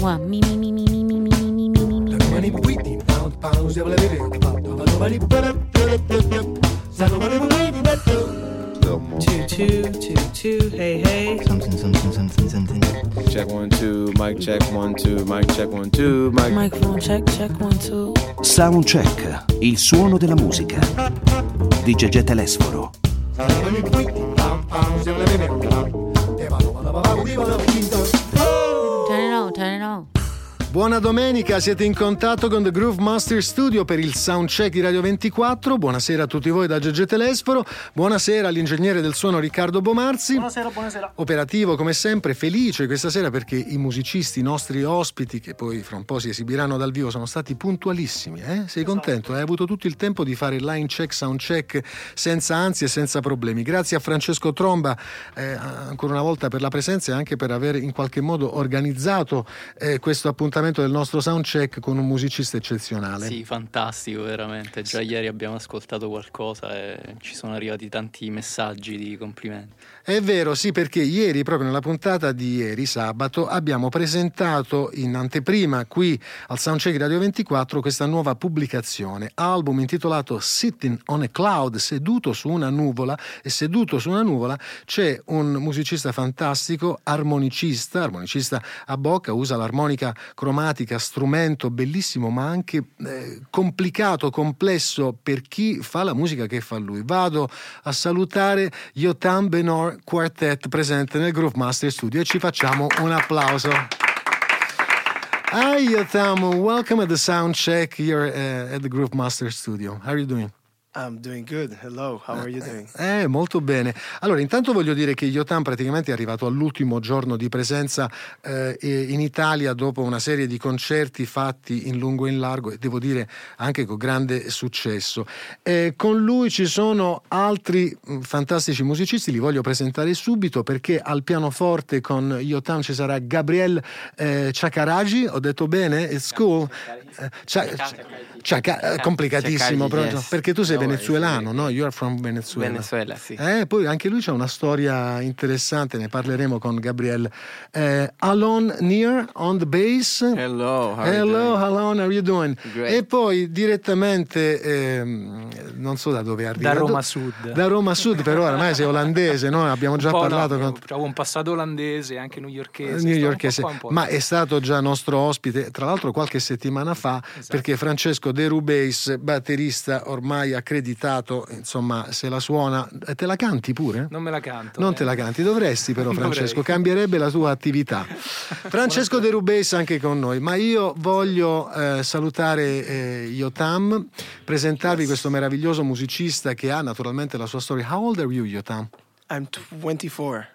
Mua, mi mi mi mi mi mi mi mi mi mi mi mi. Two, two, two, two, hey, hey. Something, something, something, something. Check one, two, mic check one, two, mic check one, two, mic. Microphone check, check one, two. Soundcheck, il suono della musica. Di Gegè Telesforo. Turn Buona domenica, siete in contatto con The Groove Master Studio per il soundcheck di Radio 24. Buonasera a tutti voi da Gegè Telesforo. Buonasera all'ingegnere del suono Riccardo Bomarzi. Buonasera, buonasera. Operativo come sempre, felice questa sera perché i musicisti, i nostri ospiti, che poi fra un po' si esibiranno dal vivo, sono stati puntualissimi. Eh? Sei contento? Hai avuto tutto il tempo di fare line check, sound check senza ansie e senza problemi. Grazie a Francesco Tromba eh, ancora una volta per la presenza e anche per aver in qualche modo organizzato eh, questo appuntamento del nostro sound check con un musicista eccezionale. Sì, fantastico, veramente. Già ieri abbiamo ascoltato qualcosa e ci sono arrivati tanti messaggi di complimenti. È vero, sì, perché ieri, proprio nella puntata di ieri, sabato, abbiamo presentato in anteprima qui al Soundcheck Radio 24 questa nuova pubblicazione, album intitolato Sitting on a Cloud, seduto su una nuvola e seduto su una nuvola c'è un musicista fantastico, armonicista, armonicista a bocca, usa l'armonica cromatica, strumento bellissimo ma anche eh, complicato, complesso per chi fa la musica che fa lui. Vado a salutare Yotam Benor Quartet presente nel Groove Master Studio e ci facciamo un applauso. Hi Yotam, welcome at the sound check here uh, at the Groove Master Studio. How are you doing? I'm doing good. Hello, how are you doing? Eh, molto bene. Allora, intanto voglio dire che Yotam praticamente è arrivato all'ultimo giorno di presenza eh, in Italia dopo una serie di concerti fatti in lungo e in largo e devo dire anche con grande successo. Eh, con lui ci sono altri mh, fantastici musicisti, li voglio presentare subito perché al pianoforte con Yotam ci sarà Gabriel eh, Ciacaragi, ho detto bene? It's cool. Eh, Cia- Ciaca- eh, complicatissimo, Ciacaragi, proprio, yes. perché tu sei venezuelano, no? You are from Venezuela. Venezuela, sì. Eh, poi anche lui c'ha una storia interessante, ne parleremo con Gabriel. Eh, Alon Near on the bass. Hello, how are you Hello, doing? Alon, how are you doing? Great. E poi direttamente, ehm, non so da dove arriva. Da Roma Sud. Da Roma Sud, però oramai sei olandese, no? Abbiamo già no, parlato abbiamo- con Avevo un passato olandese, anche newyorkese. newyorkese, un po'. ma è stato già nostro ospite, tra l'altro qualche settimana fa, Esatto. perché Francesco De Rubeis, batterista ormai accreditato, insomma, se la suona, eh, te la canti pure? Non me la canto. Non eh. te la canti, dovresti però Dovrei. Francesco, cambierebbe la tua attività. Francesco De Rubeis anche con noi, ma io voglio eh, salutare eh, Yotam, presentarvi questo meraviglioso musicista che ha naturalmente la sua storia. How old are you Yotam? I'm 24.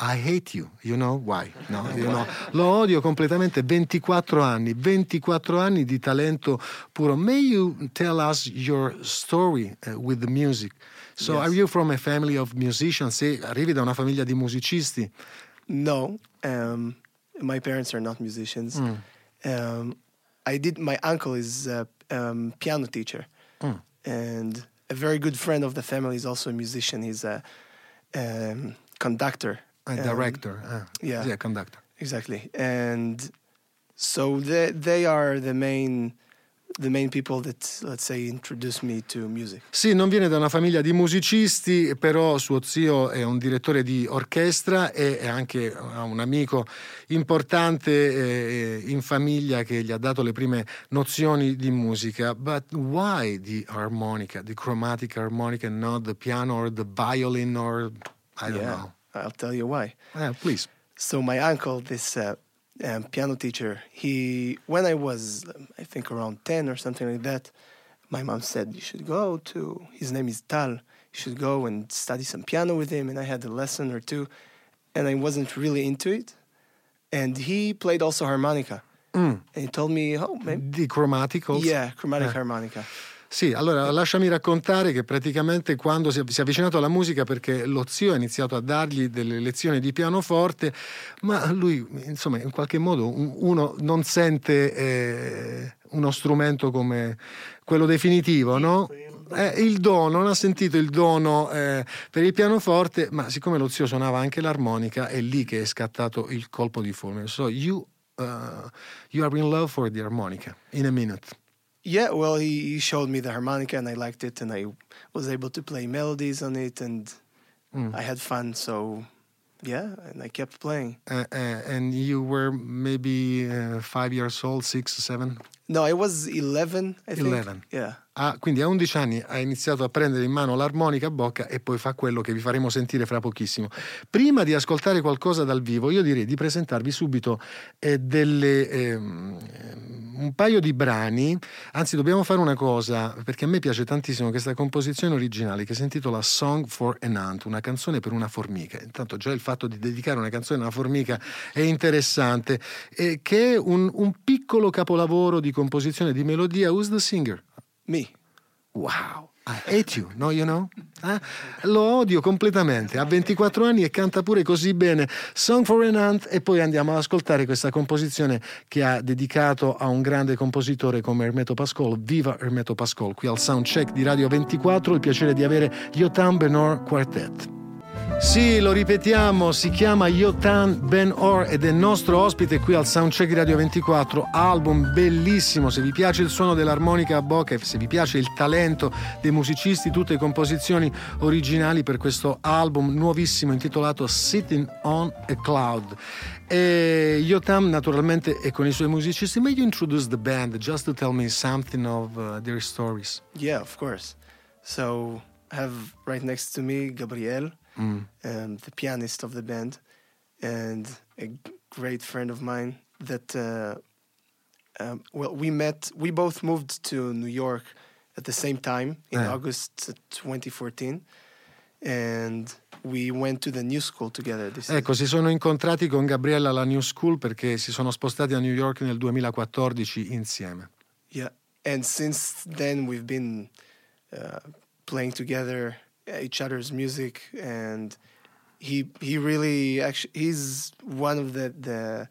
I hate you, you know why? No, you know. Lo odio completamente, 24 anni, 24 anni di talento puro. May you tell us your story uh, with the music? So, Yes. are you from a family of musicians? Se arrivi da una famiglia di musicisti, No, um, my parents are not musicians. Mm. Um, I did. My uncle is a um, piano teacher, Mm. and a very good friend of the family is also a musician. He's a um, conductor, a director, ah, yeah. yeah, conductor. Exactly, and so they they are the main the main people that let's say introduced me to music. Sì, non viene da una famiglia di musicisti, però suo zio è un direttore di orchestra e è anche un amico importante eh, in famiglia che gli ha dato le prime nozioni di musica. But why the harmonica, the chromatic harmonica, and not the piano or the violin or I don't yeah, know? I'll tell you why. Eh, please. So my uncle, this uh, um, piano teacher, he when I was um, I think around ten or something like that, my mom said you should go to. His name is Tal. You should go and study some piano with him. And I had a lesson or two, and I wasn't really into it. And he played also harmonica. Mm. And he told me, oh, maybe, Di chromatic also? yeah, chromatic Eh. harmonica. Sì, allora lasciami raccontare che praticamente quando si è, avvicinato alla musica perché lo zio ha iniziato a dargli delle lezioni di pianoforte, ma lui insomma in qualche modo un- uno non sente eh, uno strumento come quello definitivo, no? eh, il dono, non ha sentito il dono eh, per il pianoforte, ma siccome lo zio suonava anche l'armonica, è lì che è scattato il colpo di fulmine. So you, uh, you are in love for the harmonica in a minute. Yeah, well, he, he showed me the harmonica and I liked it and I was able to play melodies on it and Mm. I had fun. So, yeah, and I kept playing. Uh, uh, and you were maybe uh, five years old, six, or seven? No, I was 11, I think. 11. Yeah. Ah, quindi a 11 anni ha iniziato a prendere in mano l'armonica a bocca e poi fa quello che vi faremo sentire fra pochissimo. Prima di ascoltare qualcosa dal vivo, io direi di presentarvi subito eh, delle, ehm, un paio di brani. Anzi, dobbiamo fare una cosa, perché a me piace tantissimo questa composizione originale che si intitola Song for an Ant, una canzone per una formica. Intanto già il fatto di dedicare una canzone a una formica è interessante, eh, che è un, un piccolo capolavoro di composizione di melodia. Who's the singer? Me. Wow, I hate you, no you know? Eh? Lo odio completamente, ha 24 anni e canta pure così bene Song for an Ant e poi andiamo ad ascoltare questa composizione che ha dedicato a un grande compositore come Hermeto Pascol, viva Hermeto Pascol, qui al Soundcheck di Radio 24, il piacere di avere Yotam Benor Quartet. Sì, lo ripetiamo, si chiama Yotan Ben Or ed è nostro ospite qui al Soundcheck di Radio 24, album bellissimo, se vi piace il suono dell'armonica a bocca se vi piace il talento dei musicisti, tutte composizioni originali per questo album nuovissimo intitolato Sitting on a Cloud. E Yotam naturalmente è con i suoi musicisti, may you introduce the band just to tell me something of uh, their stories? Yeah, of course. So, I have right next to me Gabriel, Mm. um, the pianist of the band, and a great friend of mine that, uh, um, well, we met, we both moved to New York at the same time in Yeah. August 2014, and we went to the new school together. This is- Ecco, si sono incontrati con Gabriella alla New School perché si sono spostati a New York nel 2014 insieme. Yeah, and since then we've been uh, playing together each other's music, and he he really actually he's one of the the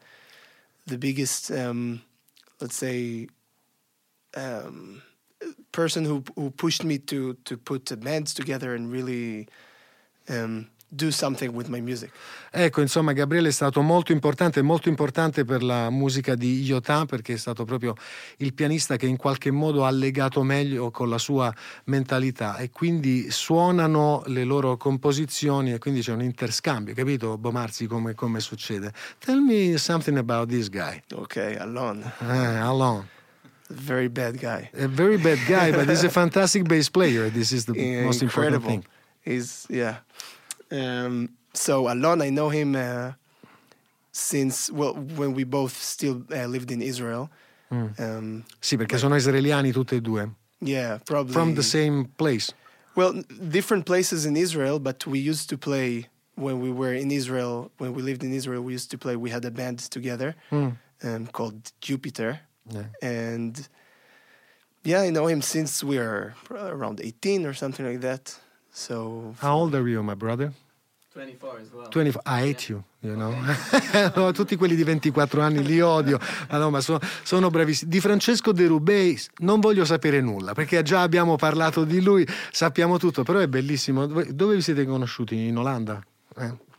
the biggest um, let's say um, person who who pushed me to to put bands together and really um, do something with my music. Ecco, insomma, Gabriele è stato molto importante, molto importante per la musica di Yotam perché è stato proprio il pianista che in qualche modo ha legato meglio con la sua mentalità e quindi suonano le loro composizioni e quindi c'è un interscambio, capito Bomarzi come, come succede? Tell me something about this guy. Okay, Alon, Eh, Alon. very bad guy. A very bad guy, but he's a fantastic bass player. This is the Yeah, most important incredible. thing. He's yeah. Um, so Alon, I know him uh, since well when we both still uh, lived in Israel. Um, Sì, perché sono israeliani tutti e due. yeah, probably From the same place. Well, different places in Israel, but we used to play when we were in Israel. When we lived in Israel, we used to play. We had a band together um, called Jupiter, Yeah. and yeah, I know him since we were around eighteen or something like that. So How old are you, my brother? 24 as well. 24. I hate you, you know. No, Tutti quelli di 24 anni li odio, ma no, ma sono, sono bravissimi. Di Francesco De Rubei non voglio sapere nulla, perché già abbiamo parlato di lui, sappiamo tutto, però è bellissimo. Dove, dove vi siete conosciuti? In Olanda? Eh.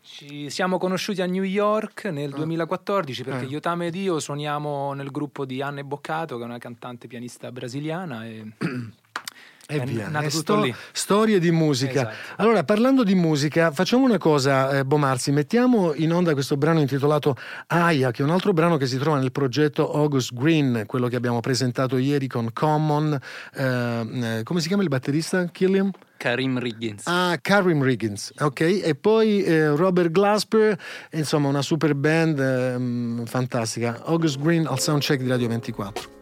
Ci siamo conosciuti a New York nel 2014 perché Eh. Yotame ed io suoniamo nel gruppo di Anne Boccato, che è una cantante pianista brasiliana. E... E È via, è lì. storie di musica. Esatto. Allora, parlando di musica, facciamo una cosa, eh, Bomarzi, mettiamo in onda questo brano intitolato Aya, che è un altro brano che si trova nel progetto August Green, quello che abbiamo presentato ieri con Common. eh, eh, come si chiama il batterista? Killiam? Karim Riggins. Ah, Karim Riggins, ok? E poi eh, Robert Glasper, insomma una super band ehm, fantastica. August Green al soundcheck di Radio 24.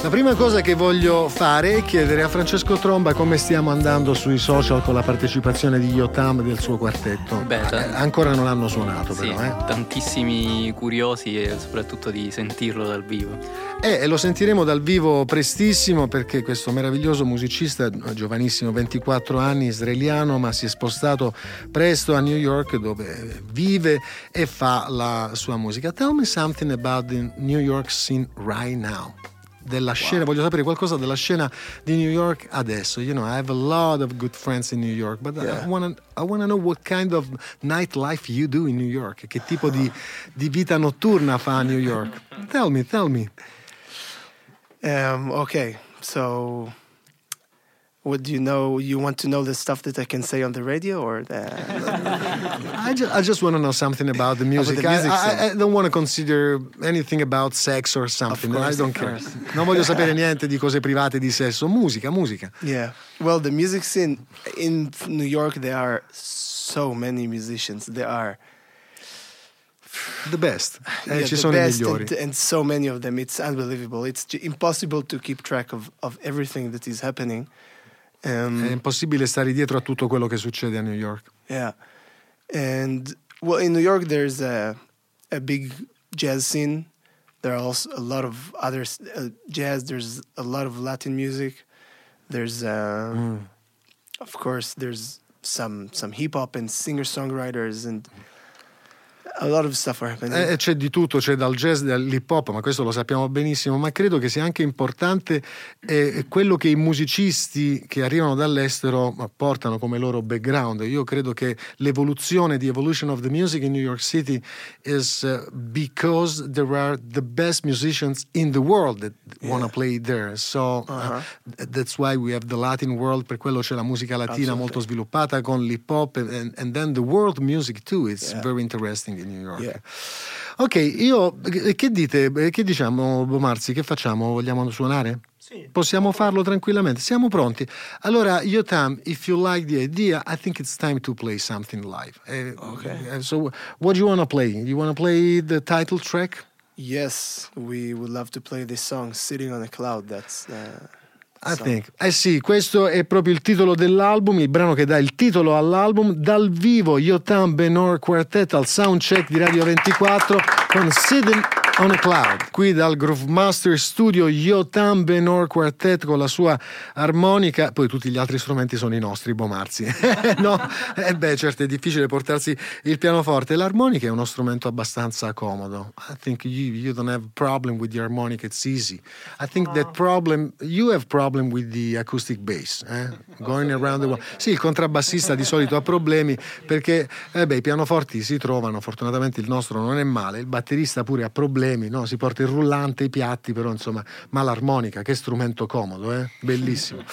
La prima cosa che voglio fare è chiedere a Francesco Tromba come stiamo andando sui social con la partecipazione di Yotam e del suo quartetto. Beh, Eh, già- ancora non hanno suonato Sì, però, eh. tantissimi curiosi e soprattutto di sentirlo dal vivo. Eh, E lo sentiremo dal vivo prestissimo perché questo meraviglioso musicista, giovanissimo, 24 anni, israeliano, ma si è spostato presto a New York dove vive e fa la sua musica. Tell me something about the New York scene right now. Della scena, voglio sapere qualcosa della scena di New York adesso. You know, I have a lot of good friends in New York, but Yeah. I want to know what kind of nightlife you do in New York. Che tipo di, di vita notturna fa a New York? Tell me, tell me. Um, okay, so what do you know? You want to know the stuff that I can say on the radio, or the, I just, I just want to know something about the music. the music I, I. I don't want to consider anything about sex or something. course, I don't of care. Non voglio sapere niente di cose private di sesso. Musica, musica. yeah? Well, the music scene in New York, there are so many musicians. There are The best. Eh, yeah, ci the sono best, migliori. and, and so many of them. It's unbelievable. It's impossible to keep track of of everything that is happening. Um, È impossibile stare dietro a tutto quello che succede a New York. Yeah, and well, in New York, there's a a big jazz scene. There are also a lot of other uh, jazz. There's a lot of Latin music. There's, uh, Mm. of course, there's some some hip hop and singer songwriters and Eh, c'è di tutto, c'è dal jazz all'hip hop, ma questo lo sappiamo benissimo, ma credo che sia anche importante eh, quello che i musicisti che arrivano dall'estero portano come loro background. Io credo che l'evoluzione di Evolution of the Music in New York City is uh, because there are the best musicians in the world that want to play there. So uh, Uh-huh. th- that's why we have the Latin world, per quello c'è la musica latina molto sviluppata con l'hip hop and, and then the world music too. It's Yeah. very interesting in New York. Yeah. Ok, io eh, che dite? Eh, Che diciamo, Bomarzi? Che facciamo? Vogliamo suonare? Sì. Possiamo farlo tranquillamente. Siamo pronti. Allora, Yotam, if you like the idea, I think it's time to play something live. Eh, eh, so, what do you want to play? You want to play the title track? yes, we would love to play this song, "Sitting on a Cloud." That's uh, I song. think. Eh sì, questo è proprio il titolo dell'album, il brano che dà il titolo all'album. Dal vivo, Yotam Benor Quartet al soundcheck di Radio 24 con Sitting on a Cloud. Qui dal Groove Master Studio, Yotam Benor Quartet con la sua armonica. Poi tutti gli altri strumenti sono i nostri, Bomarzi. no? Eh beh, certo, è difficile portarsi il pianoforte. L'armonica è uno strumento abbastanza comodo. I think you, you don't have a problem with the harmonica, it's easy. I think that problem, you have problem with the acoustic bass, eh? going around the world. Sì, il contrabbassista di solito ha problemi perché eh beh, i pianoforti si trovano, fortunatamente il nostro non è male, il batterista pure ha problemi, no? si porta il rullante, i piatti, però insomma, ma l'armonica, che strumento comodo, eh? bellissimo.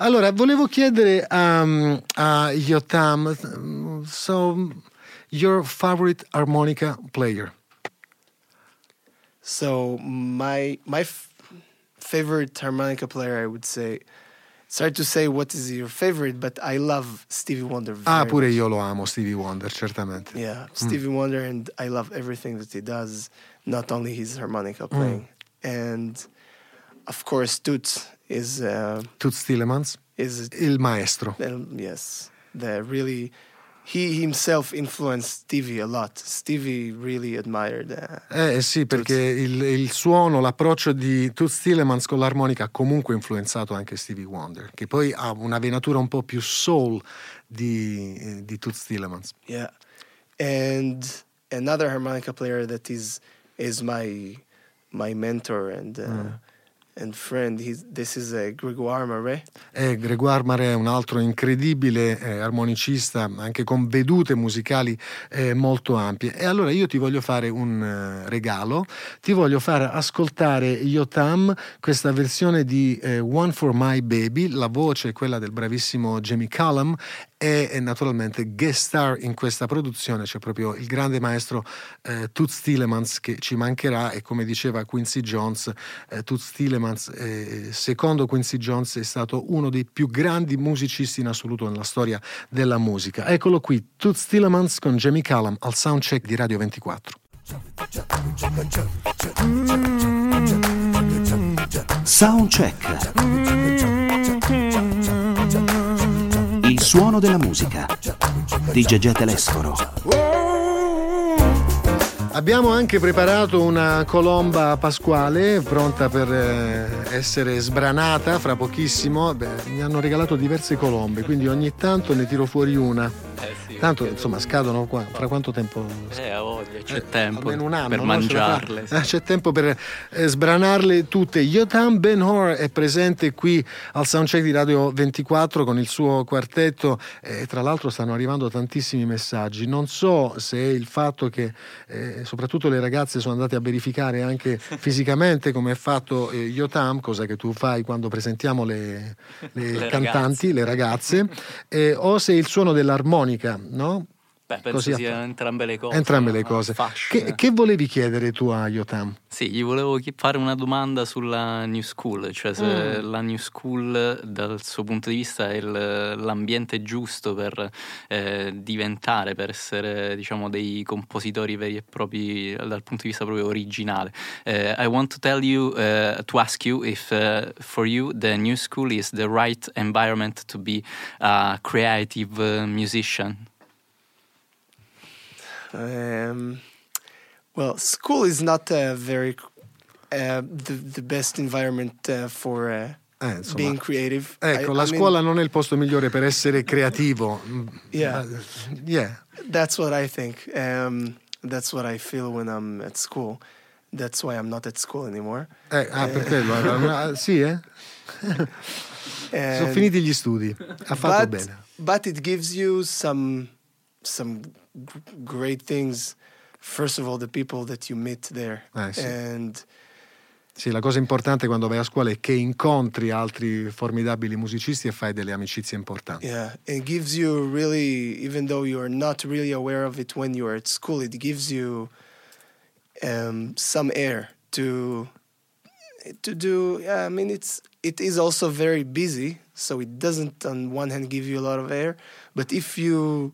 Allora, volevo chiedere a, a Yotam, so, your favorite harmonica player? So my my favorite harmonica player, I would say. It's hard to say what is your favorite, but I love Stevie Wonder. Ah, pure much. io lo amo, Stevie Wonder, certamente. Yeah, Stevie Wonder, and I love everything that he does. Not only his harmonica playing, and of course, Toots is uh, Toots Tillemans, is il maestro. um, yes, the really. He himself influenced Stevie a lot. Stevie really admired. Uh, Eh sì, perché il, il suono, l'approccio di Toots Tillemans con l'armonica ha comunque influenzato anche Stevie Wonder, che poi ha una venatura un po' più soul di, eh, di Toots Tillemans. Yeah, and another harmonica player that is is my my mentor and uh, and friend. He's this is uh, Grégoire Marais. E Grégoire Marais è un altro incredibile eh, armonicista, anche con vedute musicali eh, molto ampie. E allora io ti voglio fare un eh, regalo, ti voglio far ascoltare Yotam, questa versione di eh, One for My Baby, la voce è quella del bravissimo Jamie Cullum e, naturalmente guest star in questa produzione c'è proprio il grande maestro eh, Toots Tillemans che ci mancherà e come diceva Quincy Jones, eh, Toots Tillemans eh, secondo Quincy Jones è stato uno dei più grandi musicisti in assoluto nella storia della musica. Eccolo qui, Toots Tillemans con Jamie Cullum al soundcheck di Radio 24. Soundcheck. Il suono della musica di Gegè Telesforo. Abbiamo anche preparato una colomba pasquale pronta per eh, essere sbranata fra pochissimo. Beh, mi hanno regalato diverse colombe, quindi ogni tanto ne tiro fuori una. Eh Tanto insomma scadono qua. Fra quanto tempo? Eh, a voglia, c'è Eh, tempo anno, per no? Mangiarle. sì. Eh, c'è tempo per eh, sbranarle tutte. Yotam Ben Hor è presente qui al soundcheck di Radio 24 con il suo quartetto e tra l'altro stanno arrivando tantissimi messaggi. Non so se è il fatto che eh, soprattutto le ragazze sono andate a verificare anche fisicamente come è fatto eh, Yotam, cosa che tu fai quando presentiamo le, le Le cantanti, le ragazze, eh, o se il suono dell'armonica, no? Beh, penso Così a- siano entrambe le cose. Entrambe le cose. Che, che volevi chiedere tu a Yotam? Sì, gli volevo fare una domanda sulla New School, cioè se Mm. la New School dal suo punto di vista è il- l'ambiente giusto per eh, diventare, per essere diciamo dei compositori veri e propri dal punto di vista proprio originale. Eh, I want to tell you, eh, to ask you if eh, for you the New School is the right environment to be a creative musician. Um, well, school is not a very uh, the the best environment uh, for uh, Eh, insomma, being creative. ecco, I- la I mean, scuola non è il posto migliore per essere creativo. Yeah. eh, yeah. That's what I think. Um, that's what I feel when I'm at school. That's why I'm not at school anymore. Eh, ah, per quello. eh, sì, eh? Sono finiti gli studi. Ha fatto but, bene. But it gives you some some g- great things. First of all, the people that you meet there, Eh, sì. and Sì, la cosa importante quando vai a scuola è che incontri altri formidabili musicisti e fai delle amicizie importanti. yeah, it gives you really, even though you're not really aware of it when you're at school, it gives you um, some air to to do. Yeah, I mean, it's it is also very busy, so it doesn't on one hand give you a lot of air, but if you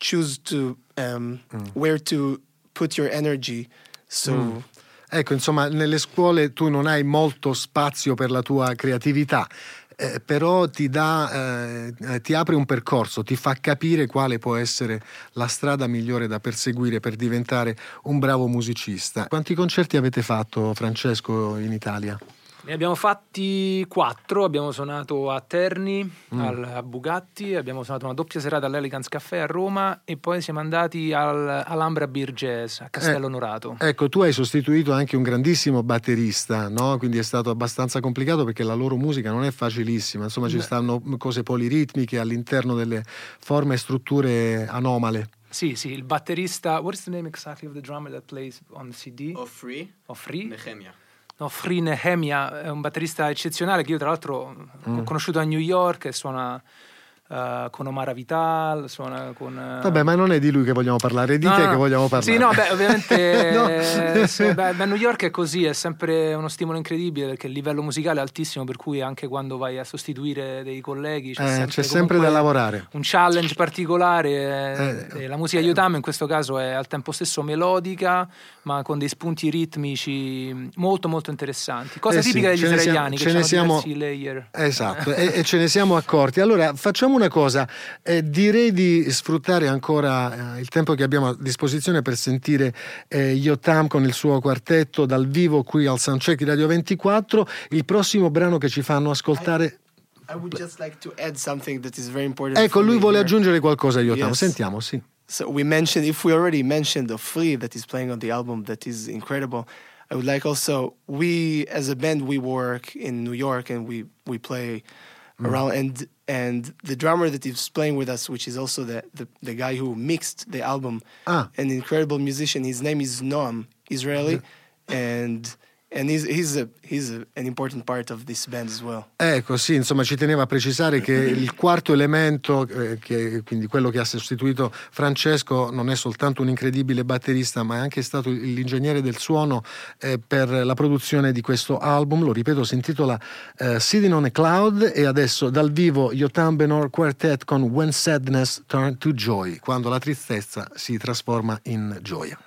choose to um, where to put your energy, so. Ecco, insomma, nelle scuole tu non hai molto spazio per la tua creatività. eh, però ti, dà, eh, ti apre un percorso, ti fa capire quale può essere la strada migliore da perseguire per diventare un bravo musicista. Quanti concerti avete fatto, Francesco, in Italia? Ne abbiamo fatti quattro, abbiamo suonato a Terni, Mm. al, a Bugatti, abbiamo suonato una doppia serata all'Elegance Café a Roma e poi siamo andati al, all'Ambra Beer Jazz a Castello Eh, Onorato. Ecco, tu hai sostituito anche un grandissimo batterista, no? quindi è stato abbastanza complicato perché la loro musica non è facilissima, insomma ci Beh. stanno cose poliritmiche all'interno delle forme e strutture anomale. Sì, sì, il batterista. What is the name exactly of the drummer that plays on the CD? Of free, Of Free? Nehemia. No, Free Nehemia è un batterista eccezionale che io tra l'altro Mm. ho conosciuto a New York e suona eh, con Omara Vital, suona con... eh, Vabbè, ma non è di lui che vogliamo parlare, è di No, te no, che no. vogliamo parlare. Sì, no, beh, ovviamente No. eh, sì, beh, beh, New York è così, è sempre uno stimolo incredibile perché il livello musicale è altissimo, per cui anche quando vai a sostituire dei colleghi c'è Eh, sempre, c'è sempre da lavorare. Un challenge particolare. eh, la musica Yotam in questo caso è al tempo stesso melodica, ma con dei spunti ritmici molto molto interessanti. Cosa Eh sì, tipica degli israeliani siamo- che ce ne siamo- layer. Esatto, e, e ce ne siamo accorti. Allora, facciamo una cosa, eh, direi di sfruttare ancora eh, il tempo che abbiamo a disposizione per sentire eh, Yotam con il suo quartetto dal vivo qui al Soundcheck di Radio 24. Il prossimo brano che ci fanno ascoltare... I just like. Ecco, lui vuole here. aggiungere qualcosa, Yotam. Yes. Sentiamo, sì. So we mentioned, if we already mentioned the flea that is playing on the album, that is incredible. I would like also we as a band we work in New York and we we play around and and the drummer that is playing with us, which is also the the, the guy who mixed the album, Ah. an incredible musician. His name is Noam, Israeli, and and he's he's a he's a, an important part of this band as well. Ecco, sì, insomma, ci teneva a precisare che il quarto elemento, eh, che, quindi quello che ha sostituito Francesco, non è soltanto un incredibile batterista, ma è anche stato l'ingegnere del suono eh, per la produzione di questo album. Lo ripeto, si intitola eh, Sitting on a Cloud e adesso dal vivo Yotam Benor Quartet con When Sadness Turn to Joy, quando la tristezza si trasforma in gioia.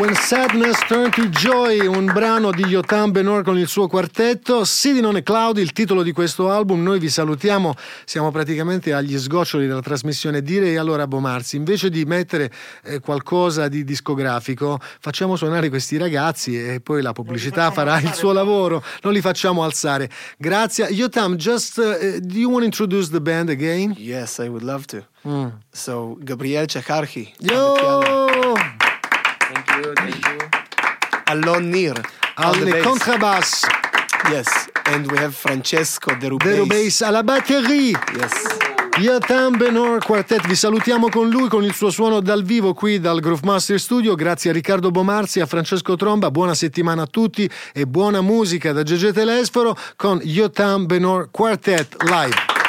When Sadness Turn to Joy, un brano di Yotam Benor con il suo quartetto. Sidi non è Cloud, il titolo di questo album. Noi vi salutiamo, siamo praticamente agli sgoccioli della trasmissione. Direi allora a Bomarzi, invece di mettere eh, qualcosa di discografico, facciamo suonare questi ragazzi e poi la pubblicità farà il suo lavoro. Non li facciamo alzare. Grazie. Yotam, just uh, do you want to introduce the band again? Yes, I would love to. Mm. So Gabriel Chakarhi. Yo! You, thank you. Alon Nir. on the bass. contrabass, Yes, and we have Francesco De Rubens. Vero Bass alla batterie. Yes. Yotam Benor Quartet, vi salutiamo con lui, con il suo suono dal vivo qui dal Groove Master Studio. Grazie a Riccardo Bomarzi a Francesco Tromba. Buona settimana a tutti e buona musica da Gegete Telesforo con Yotam Benor Quartet live.